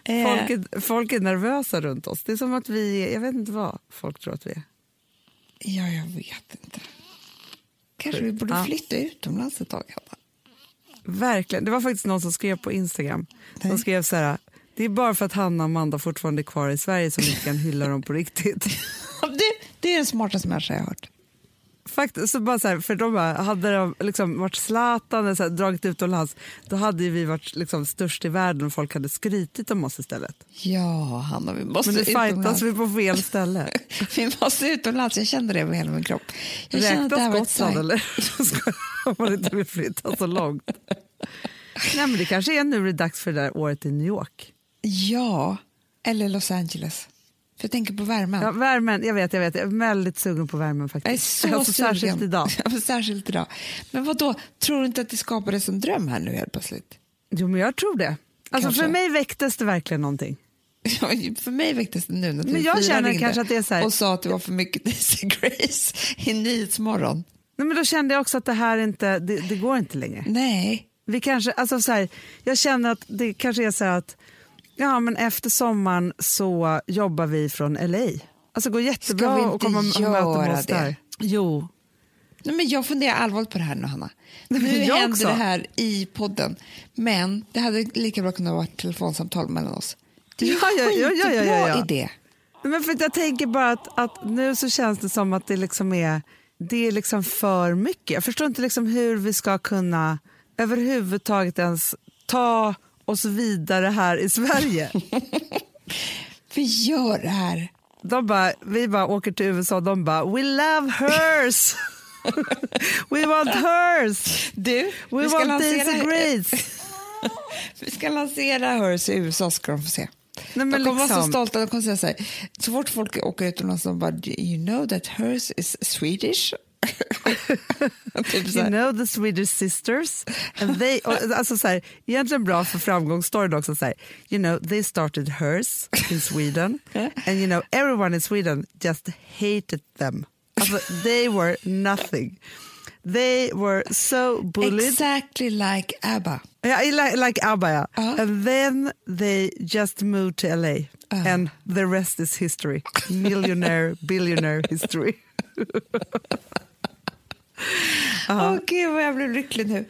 Folk är, folk är nervösa runt oss. Det är som att vi är, jag vet inte vad folk tror att vi är. ja, jag vet inte. Kanske vi borde Ja. flytta utomlands ett tag. Hanna. Verkligen. Det var faktiskt någon som skrev på Instagram. Som Nej. skrev så här. Det är bara för att Hanna och Amanda fortfarande är kvar i Sverige som vi kan hylla dem på riktigt. Det, det är den smartaste människa jag har hört. Faktiskt, så bara så här, för de bara, hade de liksom varit Zlatan så här, dragit utomlands, då hade vi varit liksom störst i världen och folk hade skrytit om oss istället. Ja, Hanna, vi måste Men nu fightas vi på fel ställe. Vi måste utomlands. Jag kände det med hela min kropp. Jag Räknas Gotland eller? Om man inte vill flytta så långt. Nej, men det kanske är nu det är dags för det där året i New York. Ja, eller Los Angeles. För jag tänker på värmen. Ja, värmen, jag vet, jag vet. Jag är väldigt sugen på värmen jag är faktiskt. så alltså, sugen. särskilt idag. Ja, särskilt idag. Men vad då? tror du inte att det skapades en dröm här nu helt plötsligt? Jo, men jag tror det. Alltså, Kanske. för mig väcktes det verkligen någonting. Ja, för mig väcktes det nu när Men jag TV4 känner kanske att det är så här- och sa att det var för mycket Daisy Grace i Nyhetsmorgon. Nej, men då kände jag också att det här inte, det, det går inte längre. Nej, Vi kanske, alltså så här, jag känner att det kanske är så här att ja, men efter sommaren så jobbar vi från LA. Alltså det går jättebra vi inte att komma och möta oss det? där. Jo. Nej, men jag funderar allvarligt på det här nu, Hanna. Nej, Nu jag händer också. det här i podden, men det hade lika bra kunnat vara ett telefonsamtal mellan oss. Det är Ja, ja, ja, ja, ja, ja, ja. idé. Nej, Men för jag tänker bara att, att nu så känns det som att det liksom är, det är liksom för mycket. Jag förstår inte liksom hur vi ska kunna överhuvudtaget ens ta oss vidare här i Sverige. Vi gör det här. De bara, vi bara åker till USA de bara “We love hers! We want hers! Du, We want lansera, Grace!” vi ska lansera Hers i USA ska de få se. Nej, de kommer vara så liksom- stolta. De kommer säga så, här, så fort folk åker utomlands de bara “You know that hers is Swedish?” typ You know the Swedish sisters. And they, alltså så här, egentligen bra för framgångsstoryn också. Så här, you know, they started hers in Sweden. And you know, everyone in Sweden just hated them. Alltså, they were nothing. They were so bullied. Exactly like ABBA. Yeah, like, like ABBA, yeah. Uh-huh. And then they just moved to LA. Uh-huh. And the rest is history. Millionaire, billionaire history. Åh gud vad jag blev lycklig nu.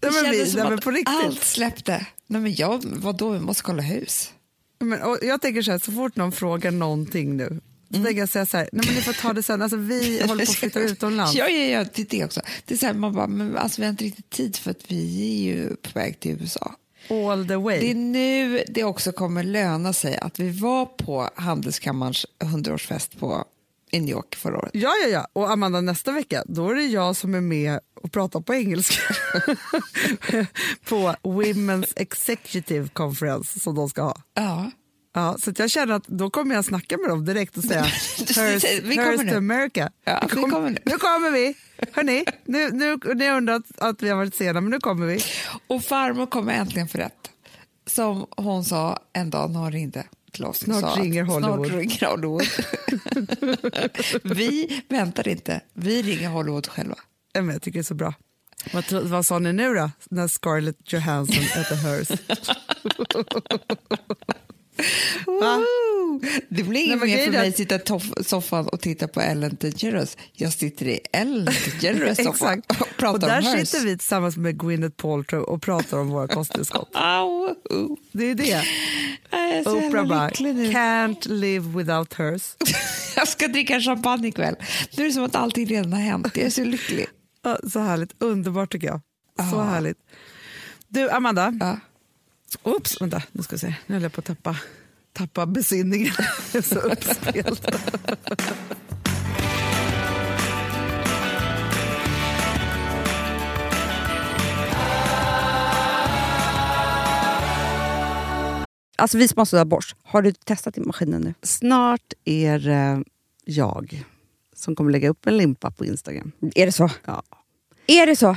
Det Nej, men vi- kändes som nej, att på riktigt. allt släppte. Nej men jag, vadå, vi måste kolla hus. Men, jag tänker så här, så fort någon frågar någonting nu, Mm. tänker jag säga så här, nej men ni får ta det sen, alltså vi håller på att flytta utomlands. Ja, ja, ja, det är det också. Det är så här, man bara, men alltså, vi har inte riktigt tid för att vi är ju på väg till USA. All the way. Det är nu det också kommer löna sig att vi var på Handelskammarens 100-årsfest på, i New York förra året. Ja, ja, ja. Och Amanda, nästa vecka, då är det jag som är med och pratar på engelska på Women's Executive Conference som de ska ha. Ja. Ja, så jag känner att då kommer jag snacka med dem direkt och säga Vi kommer nu." to America. Ja, vi kom- kommer nu. nu kommer vi. Hörni, nu, nu, ni har undrat att vi har varit sena, men nu kommer vi. Och farmor kommer äntligen få rätt. Som hon sa en dag när hon ringde och Snart sa ringer Hollywood. Snart ringer Hollywood. vi väntar inte, vi ringer Hollywood själva. Ja, men Jag tycker det är så bra. Vad, vad sa ni nu då, när Scarlett Johansson äter hers? Va? Det blir inget mer för mig att- sitta i soffan och titta på Ellen DeGeneres. Jag sitter i Ellen DeGeneres soffa och pratar Och där om hers. sitter vi tillsammans med Gwyneth Paltrow och pratar om våra kosttillskott. Det är det. Är Oprah bara, can't live without hers. Jag ska dricka champagne ikväll. Nu är det som att allting redan har hänt. Jag är så lycklig. Så härligt, underbart tycker jag. Så härligt. Du, Amanda. Ja. Oops, vänta, nu ska vi se. Nu höll jag på att tappa, tappa besinningen. Jag är så uppspelt. Alltså vi som har sådär borst, har du testat i maskinen nu? Snart är det jag som kommer lägga upp en limpa på Instagram. Är det så? Ja. Är det så?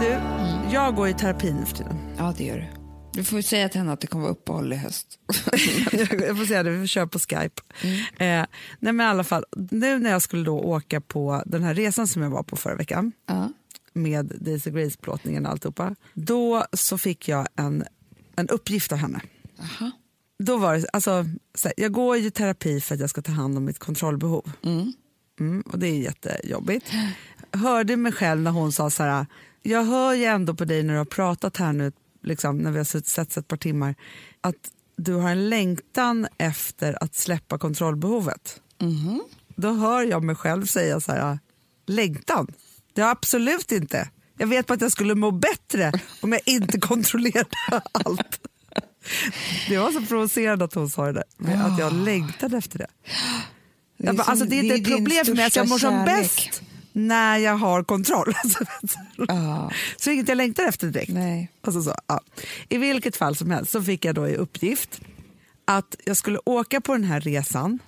Du, jag går i terapi nu för tiden. Ja, det gör du. Du får säga till henne att det kommer vara uppehåll i höst. jag får säga det, vi kör på Skype. Eh, nej men i alla fall, nu när jag skulle då åka på den här resan som jag var på förra veckan Ja. med Daisy Grace-plåtningen och alltihopa, då så fick jag en, en uppgift av henne. Aha. Då var det, alltså, så här, jag går i terapi för att jag ska ta hand om mitt kontrollbehov. Mm. Mm, och det är jättejobbigt. Hörde mig själv när hon sa så här, jag hör ju ändå på dig när du har pratat här nu, liksom, när vi har suttit sett ett par timmar, att du har en längtan efter att släppa kontrollbehovet. Mhm. Då hör jag mig själv säga så här, längtan? Det har jag absolut inte. Jag vet bara att jag skulle må bättre om jag inte kontrollerade allt. Det var så provocerande att hon sa det där, att jag längtade efter det. Det är Jag bara, alltså, det är inte ett problem för mig att jag mår som bäst när jag har kontroll. Ja. så inget jag längtar efter direkt. Nej. Alltså så, ja. I vilket fall som helst så fick jag då i uppgift att jag skulle åka på den här resan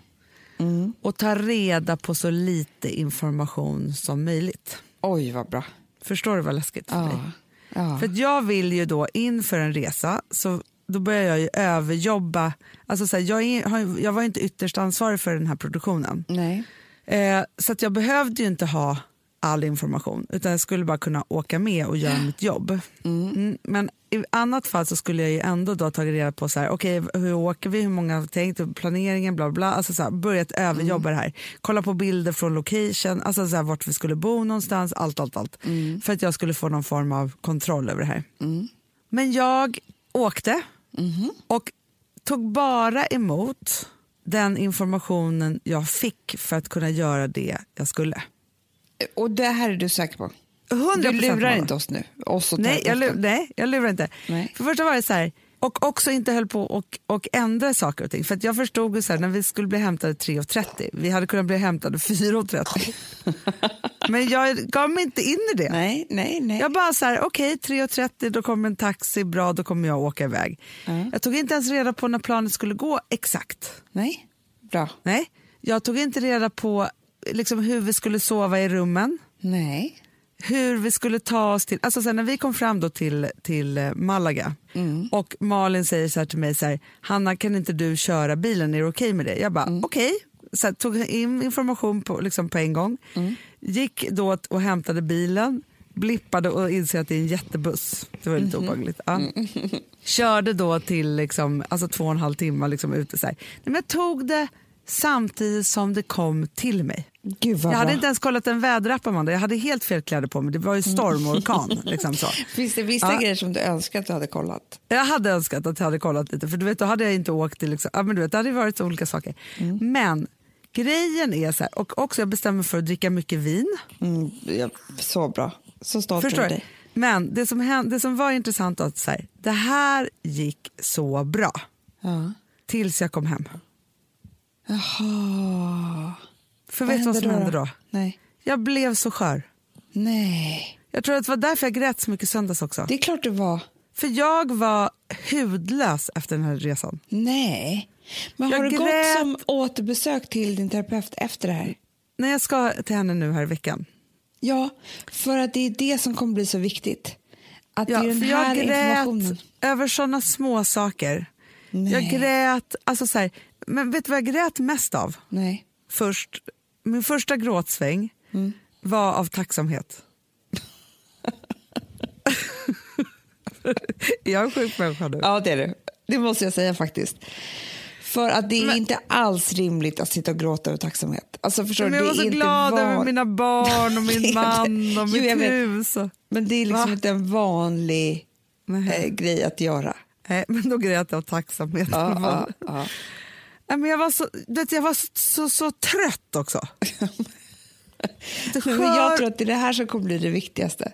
Mm. och ta reda på så lite information som möjligt. Oj, vad bra. Förstår du vad läskigt för mig? Ja. Ja. För jag vill ju då inför en resa så då börjar jag ju överjobba. Alltså så här, jag, är, jag var inte ytterst ansvarig för den här produktionen. Nej. Eh, så att jag behövde ju inte ha all information utan jag skulle bara kunna åka med och göra mitt jobb. Mm, men i annat fall så skulle jag ju ändå då tagit reda på så här, okej hur åker vi, hur många har tänkt, planeringen, bla bla. Alltså så här, börjat överjobba det här. Kolla på bilder från location, alltså så här, vart vi skulle bo någonstans, allt, allt, allt. För att jag skulle få någon form av kontroll över det här. Men jag åkte och tog bara emot den informationen jag fick för att kunna göra det jag skulle. Och det här är du säker på? 100% Du lurar inte oss nu? Oss och Nej jag, lu- terapeuten. nej, jag lurar inte. Nej. För första var det så här, och också inte höll på och, och ändra saker och ting. För att jag förstod ju så här, när vi skulle bli hämtade 3.30, vi hade kunnat bli hämtade 4.30. Men jag gav mig inte in i det. Nej, nej, nej. Jag bara så här, okej okay, 3.30 då kommer en taxi, bra då kommer jag åka iväg. Mm. Jag tog inte ens reda på när planet skulle gå exakt. Nej, bra. Nej, jag tog inte reda på liksom, hur vi skulle sova i rummen. Nej. Hur vi skulle ta oss till, alltså sen när vi kom fram då till, till eh, Malaga Mm. och Malin säger så till mig så här, Hanna kan inte du köra bilen, är det okej med det? Jag bara Mm. okej, så här, tog in information på, liksom på en gång, Mm. gick då och hämtade bilen, blippade och inser att det är en jättebuss. Det var lite Mhm. obehagligt. Ja. Mm. Körde då till liksom, alltså två och en halv timme liksom ute. Så här. Men jag tog det samtidigt som det kom till mig. Gud Jag hade bra. inte ens kollat en väderapp Amanda, jag hade helt fel kläder på mig. Det var ju storm och orkan. liksom så. Finns det vissa Ja. grejer som du önskar att du hade kollat? Jag hade önskat att jag hade kollat lite för du vet, då hade jag inte åkt till, liksom, ja, men du vet, det hade varit så olika saker. Men grejen är så här, och också jag bestämmer för att dricka mycket vin. Mm, ja, så bra. Så stolt över dig. Men det som, hände, det som var intressant var att så här, det här gick så bra Ja. tills jag kom hem. Jaha. För vet du vad som hände då? Nej. Jag blev så skör. Nej. Jag tror att det var därför jag grät så mycket söndags också. Det är klart du var. För jag var hudlös efter den här resan. Nej. Men Jag har du grät. gått som återbesök till din terapeut efter det här? När jag ska till henne nu här i veckan. Ja, för att det är det som kommer bli så viktigt. Att Ja, det är den här jag grät över såna små saker. Nej. Jag grät, alltså så här, men vet du vad jag grät mest av? Nej. Först, min första gråtsväng Mm. var av tacksamhet. jag är en sjuk människa nu. Ja, det är det. Det måste jag säga faktiskt. För att det är Men- inte alls rimligt att sitta och gråta över tacksamhet. Alltså, förstår Men du? jag var så glad van- över mina barn och min man och Jo, mitt vet. hus. Och, Men det är liksom Va? inte en vanlig eh, grej att göra. nej, men då grät jag av tacksamhet. Ja, ja, ja. Nej, men jag var, så, jag var så, så, så trött också. Det Men jag tror att det är det här som kommer bli det viktigaste.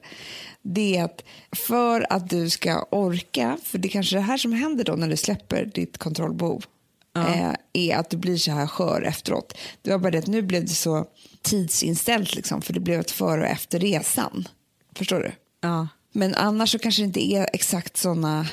Det är att för att du ska orka, för det är kanske det här som händer då när du släpper ditt kontrollbehov, eh, är att du blir så här skör efteråt. Det var bara det att nu blev det så tidsinställt, liksom, för det blev ett före och efter resan. Förstår du? Ja. Men annars så kanske det inte är exakt såna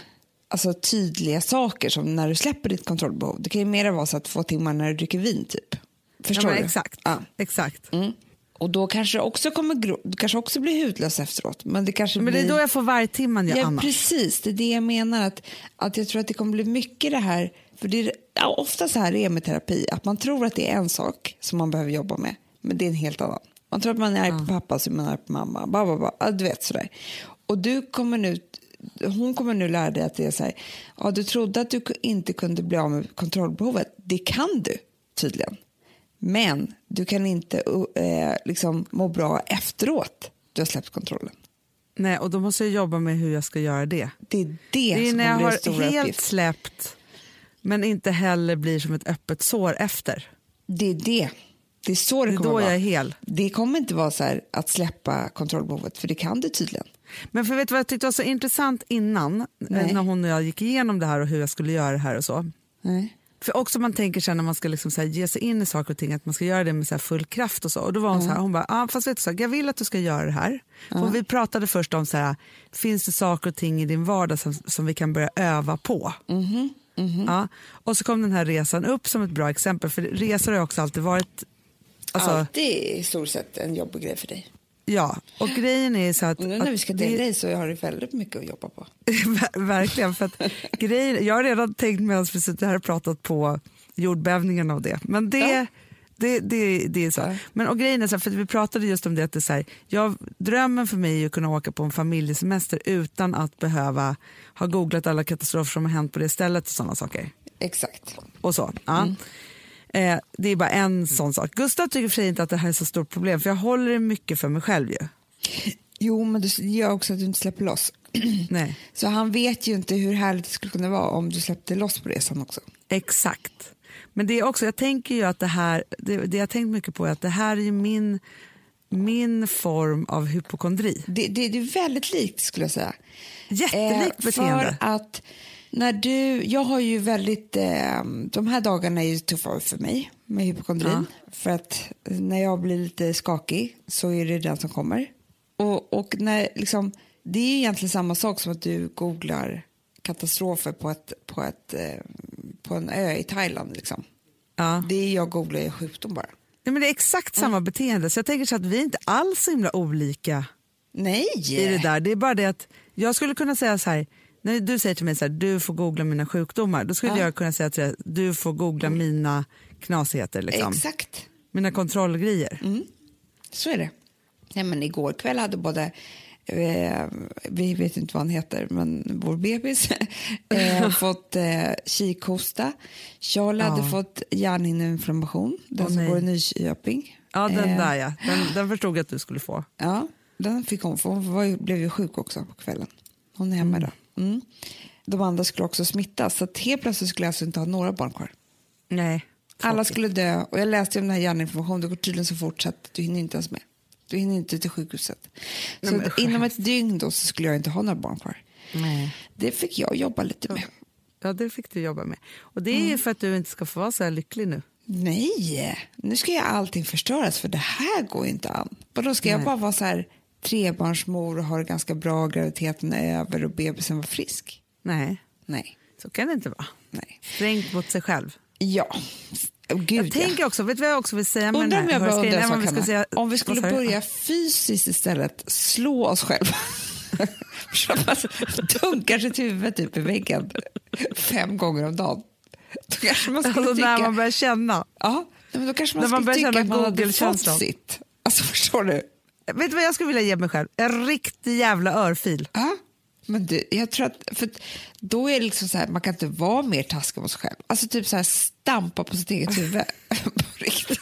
alltså, tydliga saker som när du släpper ditt kontrollbehov. Det kan ju mer vara så att två timmar när du dricker vin, typ. Förstår ja, du? Exakt. Ja. exakt. Mm. Och då kanske det också kommer du kanske också blir hudlös efteråt. Men det kanske Men det blir... är då jag får vargtimman jag Ja, annars. precis. Det är det jag menar. Att, att jag tror att det kommer bli mycket det här. För det är ja, ofta så här det är med terapi. Att man tror att det är en sak som man behöver jobba med. Men det är en helt annan. Man tror att man är arg på pappa så är man arg på mamma. Ba, ba, ba. Du vet sådär. Och du kommer nu, hon kommer nu lära dig att det är så här. Ja, du trodde att du inte kunde bli av med kontrollbehovet. Det kan du tydligen. Men du kan inte eh, liksom må bra efteråt du har släppt kontrollen. Nej, och då måste jag jobba med hur jag ska göra det. Det är det, Det är när jag har helt uppgiften. släppt men inte heller blir som ett öppet sår efter. Det är det. Det är så det, Det kommer då vara. jag är hel. Det kommer inte vara så här att släppa kontrollbehovet, för det kan du tydligen. Men för vet du vad jag tyckte var så intressant innan, eh, Nej. när hon och jag gick igenom det här och hur jag skulle göra det här och så. Nej. För också man tänker sen när man ska liksom så ge sig in i saker och ting att man ska göra det med så full kraft och så. Och då var hon så här, hon bara, ah, fast vet du så, jag vill att du ska göra det här. För vi pratade först om så här, finns det saker och ting i din vardag som, som vi kan börja öva på? Ja. Och så kom den här resan upp som ett bra exempel, för resor har också alltid varit Alltså, Alltid i stort sett en jobbig grej för dig. Ja, och grejen är så att... Nu när vi ska dela dig så har du väldigt mycket att jobba på. Ver- Verkligen. För att grejen, jag har redan tänkt medan vi sitter här och pratat på jordbävningen av det. Men det, Ja. det, det, det är så. Ja. Men och grejen är så här, för vi pratade just om det att det så här, jag, drömmen för mig är att kunna åka på en familjesemester utan att behöva ha googlat alla katastrofer som har hänt på det stället och sådana saker. Exakt. Och så. Ja. Eh, det är bara en sån sak. Gustav tycker för inte att det här är så stort problem för jag håller det mycket för mig själv ju. Jo, men det gör också att du inte släpper loss. Nej. Så han vet ju inte hur härligt det skulle kunna vara om du släppte loss på resan också. Exakt. Men det är också, jag tänker ju att det här, det, det jag tänkt mycket på är att det här är min, min form av hypokondri. Det, det, det är väldigt likt skulle jag säga. Jättelikt Eh, beteende. För att När du, jag har ju väldigt, eh, de här dagarna är ju tuffa för mig med hypokondrin. För att när jag blir lite skakig så är det den som kommer. Och, och när, liksom, det är egentligen samma sak som att du googlar katastrofer på, ett, på, ett, eh, på en ö i Thailand. Liksom. Ja. Det jag googlar är sjukdom bara. Nej, men det är exakt samma beteende, så jag tänker så att vi är inte alls så himla olika Nej! i det där. Det är bara det att jag skulle kunna säga så här, när du säger till mig så här, du får googla mina sjukdomar, då skulle Ja. jag kunna säga till dig, du får googla mina knasigheter, liksom. Exakt. mina kontrollgrejer. Så är det. Nej, men igår kväll hade både, eh, vi vet inte vad han heter, men vår bebis eh, fått eh, kikhosta. Charlie hade Ja. fått hjärnhinneinflammation, den som nej. går i Nyköping. Ja, den Eh, där ja. Den, den förstod jag att du skulle få. Ja, den fick hon, för hon var blev ju sjuk också på kvällen. Hon är hemma idag. Mm. De andra skulle också smittas, så att helt plötsligt skulle jag alltså inte ha några barn kvar. Nej. Alla skulle dö och jag läste om den här hjärninformationen, det går tydligen så fort så att du hinner inte ens med. Du hinner inte till sjukhuset. Nej, så att inom ett dygn då så skulle jag inte ha några barn kvar. Nej. Det fick jag jobba lite med. Ja, det fick du jobba med. Och det är Mm. för att du inte ska få vara så här lycklig nu. Nej, nu ska jag allting förstöras för det här går inte an. Vadå, ska jag Nej. bara vara så här trebarnsmor och ha det ganska bra, graviditeten över och bebisen var frisk? Nej, Nej, så kan det inte vara. nej. Strängt mot sig själv. Ja, oh, gud Jag tänker också, vet du vad jag också vill säga med den om här sak, Om vi Hanna. säga- Om vi skulle börja fysiskt istället slå oss själva. Man dunkar sitt huvud typ i väggen fem gånger om dagen. Då kanske man skulle Alltså tycka... när man börjar känna. Ja, men då kanske man När man skulle börjar tycka att man hade fått sitt. Alltså förstår du? Vet du vad jag skulle vilja ge mig själv? En riktig jävla örfil. Ja. Men du, jag tror att, för då är det liksom så här, man kan inte vara mer taskig mot sig själv. Alltså typ så här stampa på sitt eget huvud. på riktigt.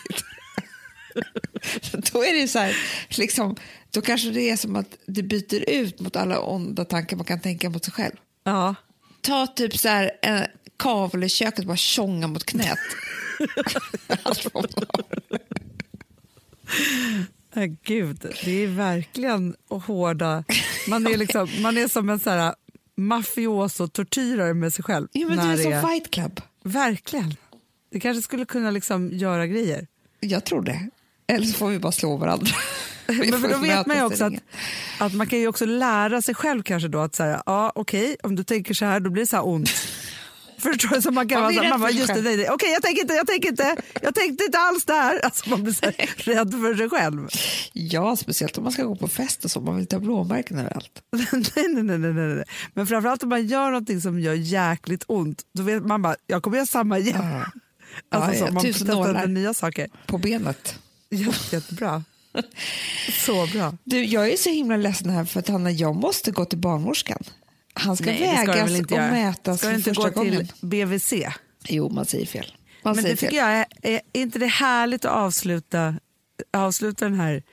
då är det så här, liksom, då kanske det är som att det byter ut mot alla onda tankar man kan tänka mot sig själv. Ja. Ta typ så här en kavel i köket och bara tjonga mot knät. Nej, gud, det är verkligen hårda... Man är, liksom, man är som en så här mafioso-tortyrare med sig själv. ja, men när är som Fight Club. Verkligen. Det kanske skulle kunna liksom göra grejer. Jag tror det. Eller så får vi bara slå varandra. Men för då vet man också att, att man kan ju också lära sig själv kanske då att säga, ja okej, om du tänker så här då blir det så här ont. Förstår du? Så man kan Man vara så här, man bara, just det, nej, nej. okej jag tänker inte, jag tänker inte, jag tänkte inte alls där. Alltså man blir så här, rädd för sig själv. Ja, speciellt om man ska gå på fest och så. Man vill ta blåmärken överallt. nej, nej, nej, nej, nej. Men framförallt om man gör någonting som gör jäkligt ont, då vet man bara, jag kommer göra samma igen. Ja. Alltså, Ja, så, ja, man tusen testar nya saker. På benet. Jätte, jättebra. Så bra. Du, jag är så himla ledsen här för att Hanna, jag måste gå till barnmorskan. Han ska Nej, det ska vägas inte och göra. mätas Ska för inte första gå till gången. BVC? Jo, man säger fel. Man Men säger det tycker fel. jag är, är inte det härligt att avsluta, avsluta den här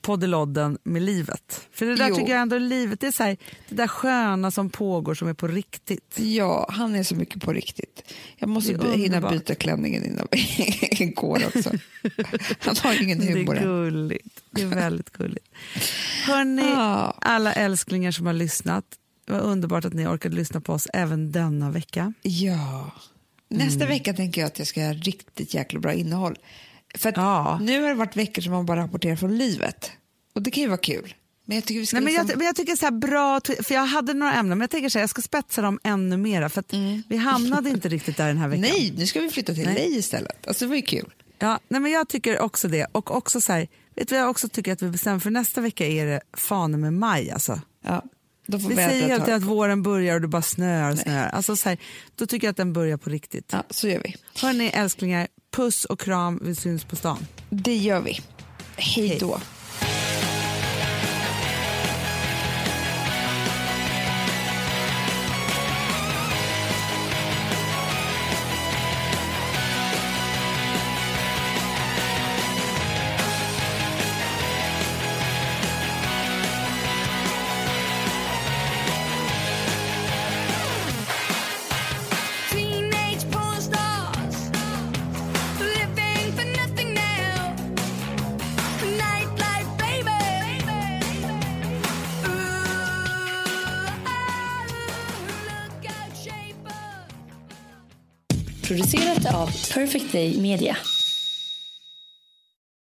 poddelodden med livet. För det där Jo. tycker jag ändå är livet, det är så här, det där sköna som pågår som är på riktigt. Ja, han är så mycket på riktigt. Jag måste Det är hinna byta klänningen innan vi går också. Han har ingen Det humor är än. gulligt. Det är väldigt gulligt. Hörni, Ja. alla älsklingar som har lyssnat. Var underbart att ni orkade lyssna på oss även denna vecka. Ja. Nästa Mm. vecka tänker jag att jag ska göra riktigt jäkla bra innehåll. För Ja. nu har det varit veckor som man bara rapporterar från livet. Och det kan ju vara kul. Men jag tycker vi ska Nej, men, liksom... jag, men jag tycker så bra, för jag hade några ämnen men jag tänker så här, jag ska spetsa dem ännu mera för att vi hamnade inte riktigt där den här veckan. Mm. Nej, nu ska vi flytta till dig istället. Alltså det var ju kul. Ja, nej, men jag tycker också det. Och också så här, vet du vad jag också tycker att vi bestämmer för nästa vecka är det fan med maj alltså. Ja, Vi äta säger tag. att våren börjar och det bara snöar och snöar. Alltså så här, då tycker jag att den börjar på riktigt. Ja, så gör vi. Hörni älsklingar, puss och kram, vi syns på stan. Det gör vi. Hej då. Perfect Day Media.